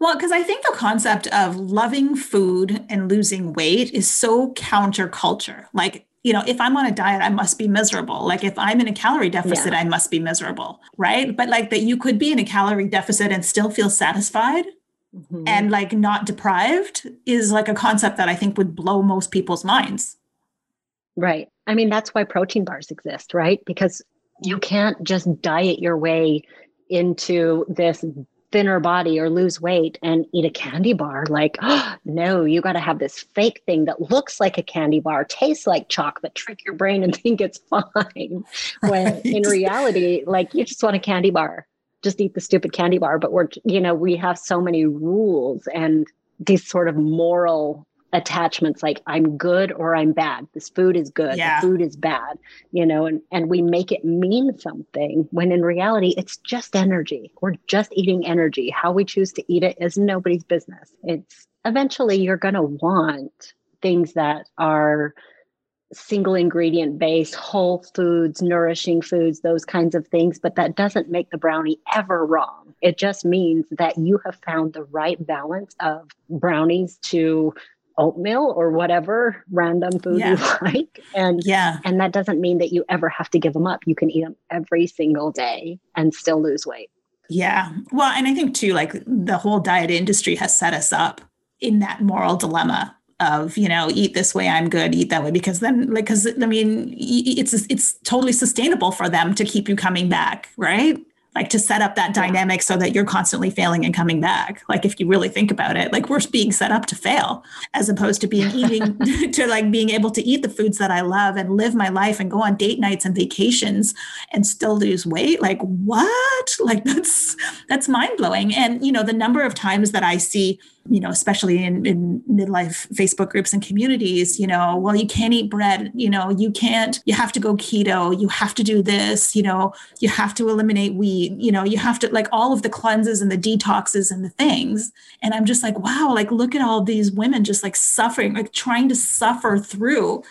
Well, because I think the concept of loving food and losing weight is so counterculture. Like you know, if I'm on a diet, I must be miserable. Like if I'm in a calorie deficit, yeah. I must be miserable, right? But like that you could be in a calorie deficit and still feel satisfied. mm-hmm. and like not deprived is like a concept that I think would blow most people's minds. Right. I mean, that's why protein bars exist, right? Because you can't just diet your way into this thinner body or lose weight and eat a candy bar. Like, oh, no, you got to have this fake thing that looks like a candy bar, tastes like chocolate, trick your brain and think it's fine. When right. in reality, like, you just want a candy bar. Just eat the stupid candy bar. But we're, you know, we have so many rules and these sort of moral attachments like i'm good or i'm bad. This food is good. Yeah. the food is bad you know and and we make it mean something when in reality it's just energy. We're just eating energy. How we choose to eat it is nobody's business. It's eventually you're going to want things that are single ingredient based whole foods nourishing foods those kinds of things but that doesn't make the brownie ever wrong. It just means that you have found the right balance of brownies to oatmeal or whatever random food yeah. you like and yeah. and that doesn't mean that you ever have to give them up. You can eat them every single day and still lose weight. Yeah. Well and i think too like the whole diet industry has set us up in that moral dilemma of you know eat this way i'm good eat that way because then like because i mean it's it's totally sustainable for them to keep you coming back right like to set up that dynamic so that you're constantly failing and coming back. Like if you really think about it like we're being set up to fail as opposed to being eating to like being able to eat the foods that i love and live my life and go on date nights and vacations and still lose weight. Like what? Like that's that's mind-blowing. And you know the number of times that i see you know, especially in, in midlife Facebook groups and communities, you know, well, you can't eat bread, you know, you can't, you have to go keto, you have to do this, you know, you have to eliminate wheat, you know, you have to like all of the cleanses and the detoxes and the things. And I'm just like, wow, like look at all these women just like suffering, like trying to suffer through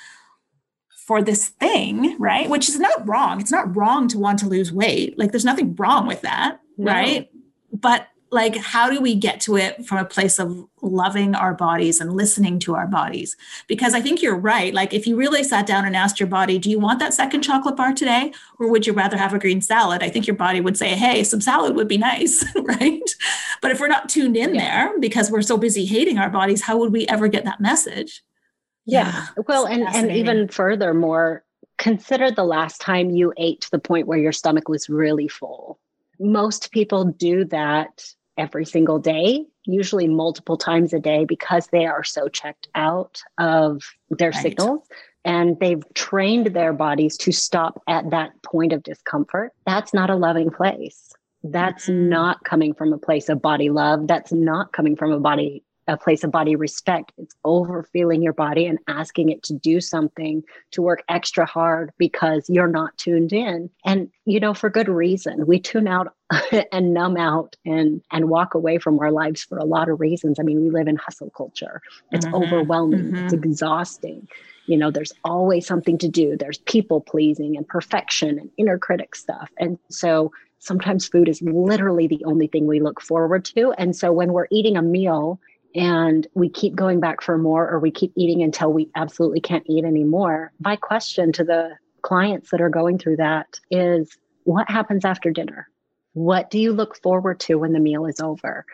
for this thing, right? Which is not wrong. It's not wrong to want to lose weight. Like there's nothing wrong with that, no. right? But like how do we get to it from a place of loving our bodies and listening to our bodies? Because i think you're right. Like if you really sat down and asked your body do you want that second chocolate bar today or would you rather have a green salad? I think your body would say hey some salad would be nice right? But if we're not tuned in yeah. there because we're so busy hating our bodies how would we ever get that message? Yeah, yeah. Well and and even furthermore consider the last time you ate to the point where your stomach was really full. Most people do that every single day, usually multiple times a day, because they are so checked out of their right. signals and they've trained their bodies to stop at that point of discomfort. That's not a loving place. That's mm-hmm. not coming from a place of body love. That's not coming from a body a place of body respect. It's over feeling your body and asking it to do something to work extra hard because you're not tuned in. And, you know, for good reason. We tune out and numb out and and walk away from our lives for a lot of reasons. I mean, we live in hustle culture. It's mm-hmm. overwhelming. Mm-hmm. It's exhausting. You know, there's always something to do. There's people pleasing and perfection and inner critic stuff. And so sometimes food is literally the only thing we look forward to. And so when we're eating a meal and we keep going back for more or we keep eating until we absolutely can't eat anymore. My question to the clients that are going through that is what happens after dinner? What do you look forward to when the meal is over?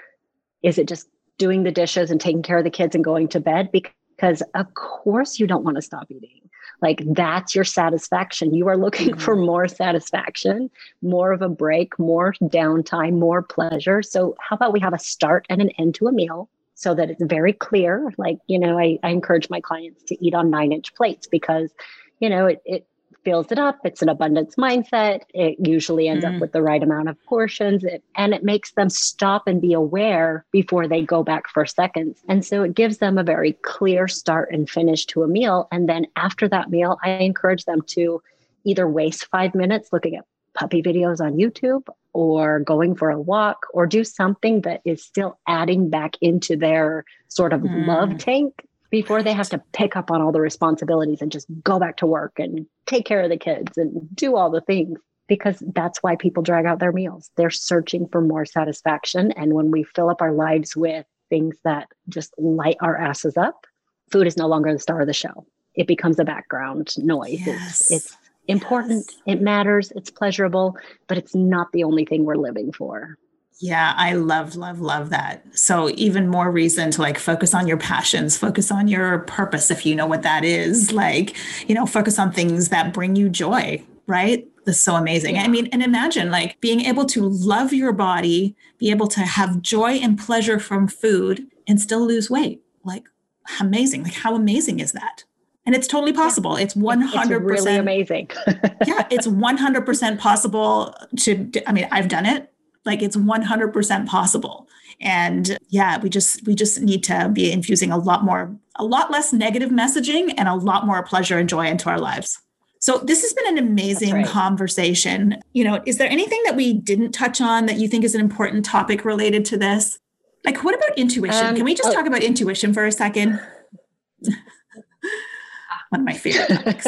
Is it just doing the dishes and taking care of the kids and going to bed? Because of course you don't want to stop eating. Like that's your satisfaction. You are looking mm-hmm. for more satisfaction more of a break more downtime more pleasure. So how about we have a start and an end to a meal so that it's very clear. Like, you know, I, I encourage my clients to eat on nine inch plates because, you know, it, it fills it up. It's an abundance mindset. It usually ends mm. up with the right amount of portions it, and it makes them stop and be aware before they go back for seconds. And so it gives them a very clear start and finish to a meal. And then after that meal, I encourage them to either waste five minutes looking at puppy videos on YouTube or going for a walk or do something that is still adding back into their sort of mm. love tank before they have to pick up on all the responsibilities and just go back to work and take care of the kids and do all the things because that's why people drag out their meals. They're searching for more satisfaction. And when we fill up our lives with things that just light our asses up, food is no longer the star of the show. It becomes a background noise. Yes. It's, it's important, yes. it matters, it's pleasurable, but it's not the only thing we're living for. Yeah, I love, love, love that. So, even more reason to like focus on your passions, focus on your purpose if you know what that is. Like, you know, focus on things that bring you joy, right? That's so amazing. Yeah. I mean, and imagine like being able to love your body, be able to have joy and pleasure from food and still lose weight. Like, amazing. Like, how amazing is that? And it's totally possible. It's 100% it's really amazing. yeah, it's 100% possible to, I mean, I've done it like it's 100% possible and yeah we just we just need to be infusing a lot more a lot less negative messaging and a lot more pleasure and joy into our lives so this has been an amazing right. conversation you know is there anything that we didn't touch on that you think is an important topic related to this like what about intuition um, can we just oh. talk about intuition for a second one of my favorite topics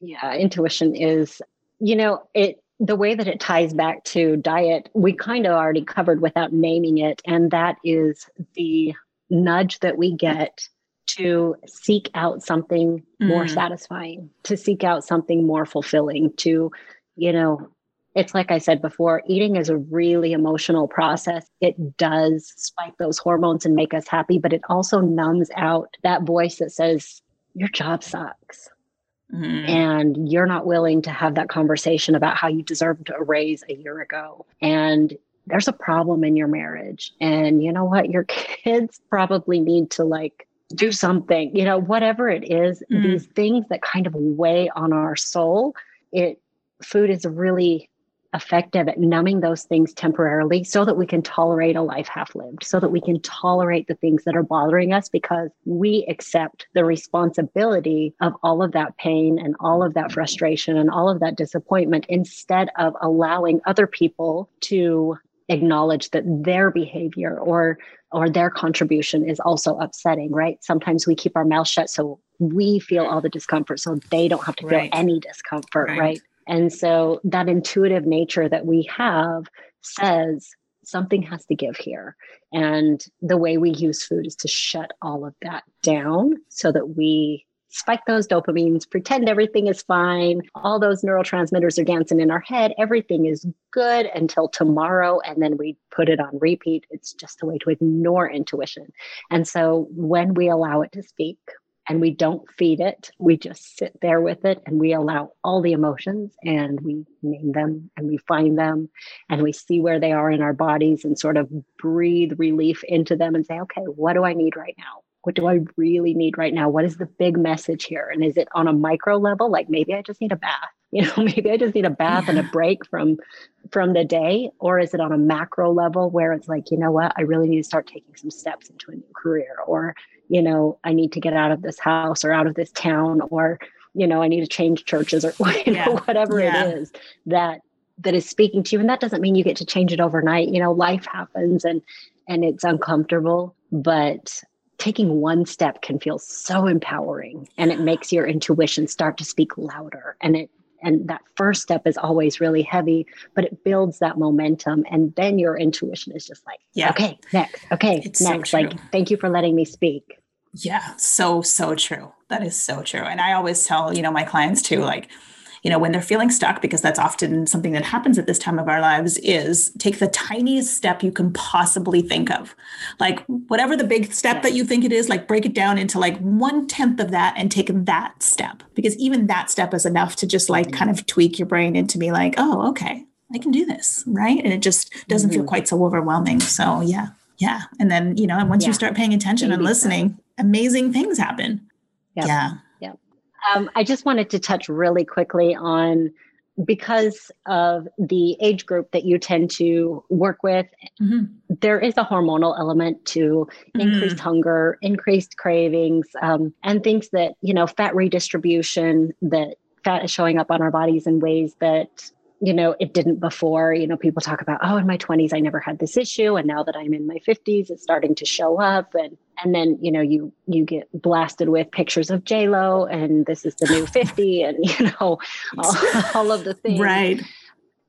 yeah intuition is you know it the way that it ties back to diet, we kind of already covered without naming it, and that is the nudge that we get to seek out something mm. more satisfying, to seek out something more fulfilling, to, you know, it's like I said before, eating is a really emotional process. It does spike those hormones and make us happy, but it also numbs out that voice that says, Your job sucks Mm-hmm. And you're not willing to have that conversation about how you deserved a raise a year ago. And there's a problem in your marriage. And you know what? Your kids probably need to like do something, you know, whatever it is, mm-hmm. these things that kind of weigh on our soul. It food is really effective at numbing those things temporarily so that we can tolerate a life half lived, so that we can tolerate the things that are bothering us because we accept the responsibility of all of that pain and all of that frustration and all of that disappointment instead of allowing other people to acknowledge that their behavior or or their contribution is also upsetting right? Sometimes we keep our mouth shut so we feel all the discomfort so they don't have to feel any discomfort right. right and so that intuitive nature that we have says something has to give here. And the way we use food is to shut all of that down so that we spike those dopamines, pretend everything is fine. All those neurotransmitters are dancing in our head. Everything is good until tomorrow. And then we put it on repeat. It's just a way to ignore intuition. And so when we allow it to speak, and we don't feed it. We just sit there with it and we allow all the emotions and we name them and we find them and we see where they are in our bodies and sort of breathe relief into them and say, okay, what do I need right now? What do I really need right now? What is the big message here? And is it on a micro level? Like maybe I just need a bath you know maybe i just need a bath yeah. and a break from from the day or is it on a macro level where it's like you know what i really need to start taking some steps into a new career or you know i need to get out of this house or out of this town or you know i need to change churches or you yeah. know whatever yeah. it is that that is speaking to you and that doesn't mean you get to change it overnight you know life happens and and it's uncomfortable but taking one step can feel so empowering and it makes your intuition start to speak louder and it and that first step is always really heavy but it builds that momentum and then your intuition is just like yeah. Okay next okay it's next so like thank you for letting me speak. Yeah so so true. That is so true and i always tell you know my clients too like you know, when they're feeling stuck, because that's often something that happens at this time of our lives, is take the tiniest step you can possibly think of. Like whatever the big step that you think it is, like break it down into like one tenth of that and take that step. Because even that step is enough to just like kind of tweak your brain into be like, oh, okay, I can do this. Right. And it just doesn't mm-hmm. feel quite so overwhelming. So yeah. Yeah. And then, you know, and once yeah. you start paying attention Maybe and listening, so. amazing things happen. Yep. Yeah. Um, I just wanted to touch really quickly on because of the age group that you tend to work with, mm-hmm. there is a hormonal element to increased mm. hunger, increased cravings, um, and things that, you know, fat redistribution, that fat is showing up on our bodies in ways that you know it didn't before you know people talk about oh in my 20s i never had this issue and now that i'm in my 50s it's starting to show up and and then you know you you get blasted with pictures of lo and this is the new 50 and you know all, all of the things. Right.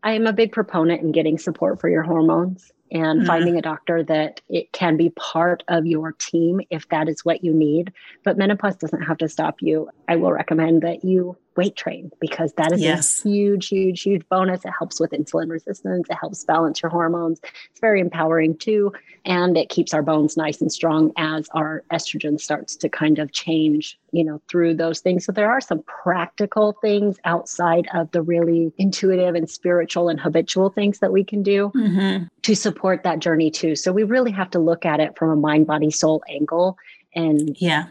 I am a big proponent in getting support for your hormones and mm-hmm. finding a doctor that it can be part of your team if that is what you need but menopause doesn't have to stop you I will recommend that you weight train because that is yes. a huge, huge, huge bonus. It helps with insulin resistance. It helps balance your hormones. It's very empowering too. And it keeps our bones nice and strong as our estrogen starts to kind of change, you know, through those things. So there are some practical things outside of the really intuitive and spiritual and habitual things that we can do mm-hmm. to support that journey too. So we really have to look at it from a mind, body, soul angle and yeah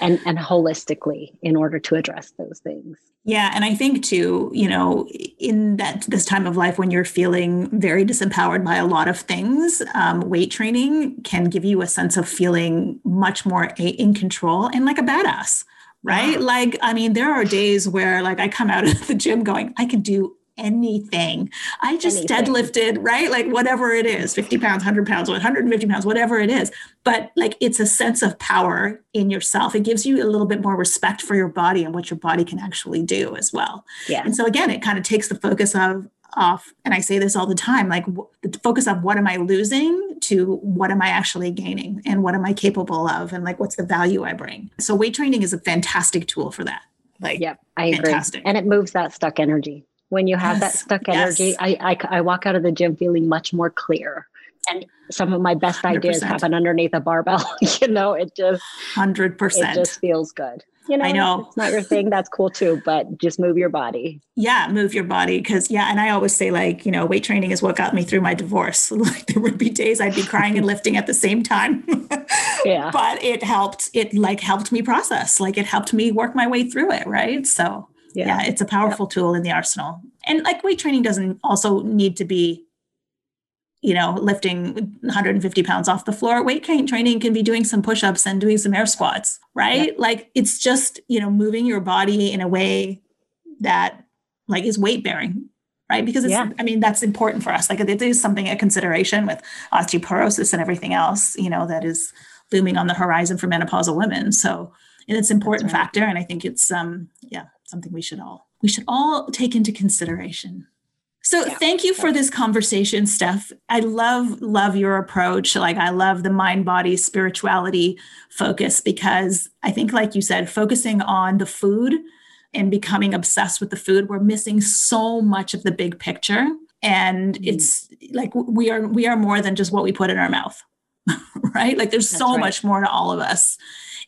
and and holistically in order to address those things yeah and i think too you know in that this time of life when you're feeling very disempowered by a lot of things um, weight training can give you a sense of feeling much more a- in control and like a badass right yeah. like i mean there are days where like i come out of the gym going i can do anything. I just anything. deadlifted, right? Like whatever it is 50 pounds, 100 pounds, 150 pounds, whatever it is. But like it's a sense of power in yourself. It gives you a little bit more respect for your body and what your body can actually do as well. Yeah. And so again, it kind of takes the focus of off and i say this all the time like the focus of what am i losing to what am i actually gaining and what am i capable of and like what's the value i bring so weight training is a fantastic tool for that like yep i fantastic. agree and it moves that stuck energy when you have yes. that stuck energy yes. I, I, I walk out of the gym feeling much more clear and some of my best ideas 100%. happen underneath a barbell you know it just 100% it just feels good you know, I know it's not your thing. That's cool too, but just move your body. Yeah, move your body. Because yeah, and I always say like, you know, weight training is what got me through my divorce. like there would be days I'd be crying and lifting at the same time. yeah. But it helped. It like helped me process. Like it helped me work my way through it. Right. So yeah, yeah it's a powerful yeah. tool in the arsenal and like weight training doesn't also need to be you know lifting 150 pounds off the floor weight training can be doing some push-ups and doing some air squats right yeah. like it's just you know moving your body in a way that like is weight bearing right because it's yeah. i mean that's important for us like it is something a consideration with osteoporosis and everything else you know that is looming on the horizon for menopausal women so it's an important right. factor and i think it's um yeah something we should all we should all take into consideration. So yeah. thank you for this conversation, Steph. I love love your approach. Like I love the mind body spirituality focus because I think like you said focusing on the food and becoming obsessed with the food we're missing so much of the big picture and mm. it's like we are we are more than just what we put in our mouth. right? Like there's That's so right. much more to all of us.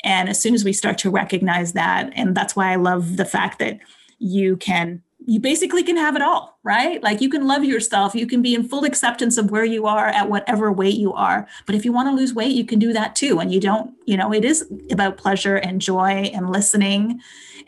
And as soon as we start to recognize that and that's why I love the fact that you can you basically can have it all, right? Like you can love yourself, you can be in full acceptance of where you are at whatever weight you are. But if you want to lose weight, you can do that too. And you don't, you know, it is about pleasure and joy and listening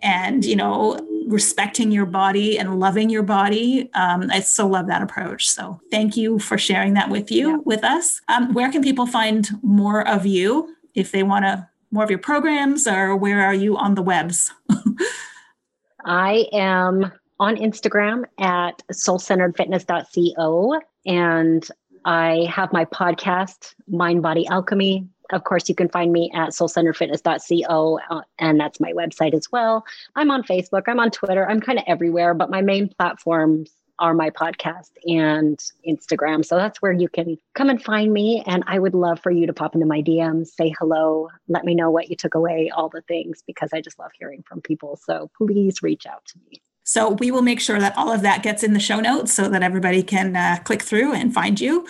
and, you know, respecting your body and loving your body. Um, I so love that approach. So thank you for sharing that with you, yeah. with us. Um, where can people find more of you if they want to, more of your programs or where are you on the webs? I am on Instagram at soulcenteredfitness.co and I have my podcast, Mind Body Alchemy. Of course, you can find me at soulcenteredfitness.co, uh, and that's my website as well. I'm on Facebook, I'm on Twitter, I'm kind of everywhere, but my main platforms are my podcast and Instagram. So that's where you can come and find me. And I would love for you to pop into my DMs, say hello, let me know what you took away, all the things, because I just love hearing from people. So please reach out to me. So we will make sure that all of that gets in the show notes so that everybody can uh, click through and find you.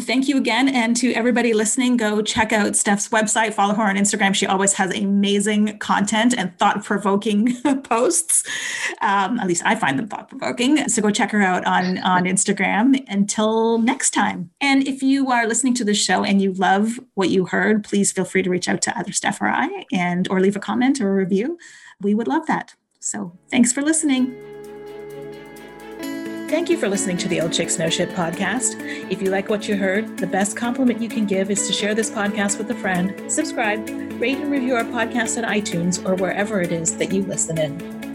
Thank you again. And to everybody listening, go check out Steph's website, follow her on Instagram. She always has amazing content and thought provoking posts. Um, at least I find them thought provoking. So go check her out on, on Instagram. Until next time. And if you are listening to the show and you love what you heard, please feel free to reach out to either Steph or I and or leave a comment or a review. We would love that. So thanks for listening. Thank you for listening to the Old Chicks No Shit podcast. If you like what you heard, the best compliment you can give is to share this podcast with a friend, subscribe, rate and review our podcast on iTunes or wherever it is that you listen in.